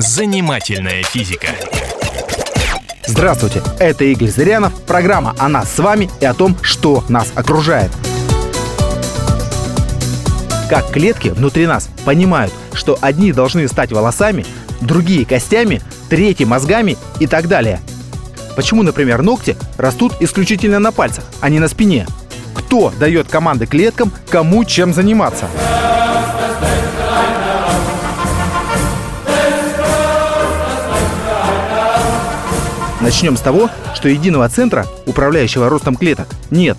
Занимательная физика. Здравствуйте, это Игорь Зырянов, программа о нас с вами и о том, что нас окружает. Как клетки внутри нас понимают, что одни должны стать волосами, другие костями, третьи мозгами и так далее. Почему, например, ногти растут исключительно на пальцах, а не на спине? Кто дает команды клеткам, кому чем заниматься? Начнем с того, что единого центра, управляющего ростом клеток, нет.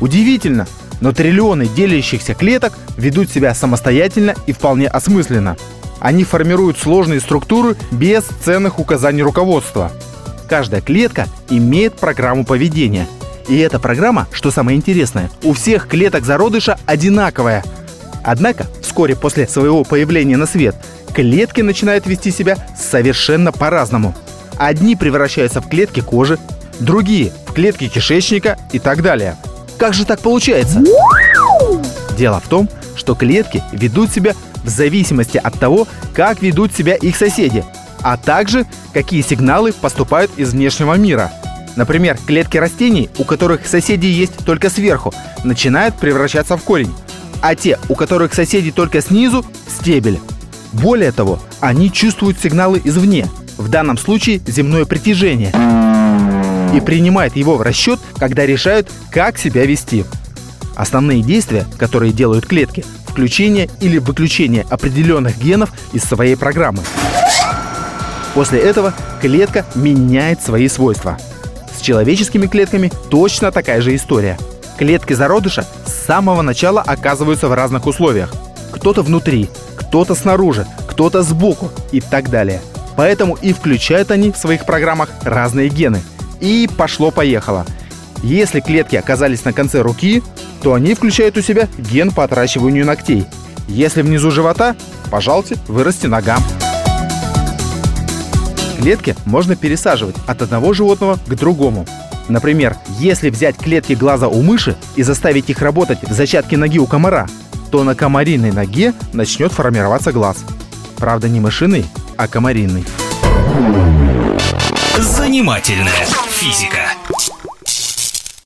Удивительно, но триллионы делящихся клеток ведут себя самостоятельно и вполне осмысленно. Они формируют сложные структуры без ценных указаний руководства. Каждая клетка имеет программу поведения. И эта программа, что самое интересное, у всех клеток зародыша одинаковая. Однако, вскоре после своего появления на свет, клетки начинают вести себя совершенно по-разному – Одни превращаются в клетки кожи, другие в клетки кишечника и так далее. Как же так получается? Дело в том, что клетки ведут себя в зависимости от того, как ведут себя их соседи, а также какие сигналы поступают из внешнего мира. Например, клетки растений, у которых соседи есть только сверху, начинают превращаться в корень, а те, у которых соседи только снизу, стебель. Более того, они чувствуют сигналы извне – в данном случае земное притяжение, и принимает его в расчет, когда решают, как себя вести. Основные действия, которые делают клетки, включение или выключение определенных генов из своей программы. После этого клетка меняет свои свойства. С человеческими клетками точно такая же история. Клетки зародыша с самого начала оказываются в разных условиях. Кто-то внутри, кто-то снаружи, кто-то сбоку и так далее – Поэтому и включают они в своих программах разные гены. И пошло-поехало. Если клетки оказались на конце руки, то они включают у себя ген по отращиванию ногтей. Если внизу живота, пожалуйте, вырасти ногам. Клетки можно пересаживать от одного животного к другому. Например, если взять клетки глаза у мыши и заставить их работать в зачатке ноги у комара, то на комариной ноге начнет формироваться глаз. Правда, не мышиный, а комаринный. Занимательная физика.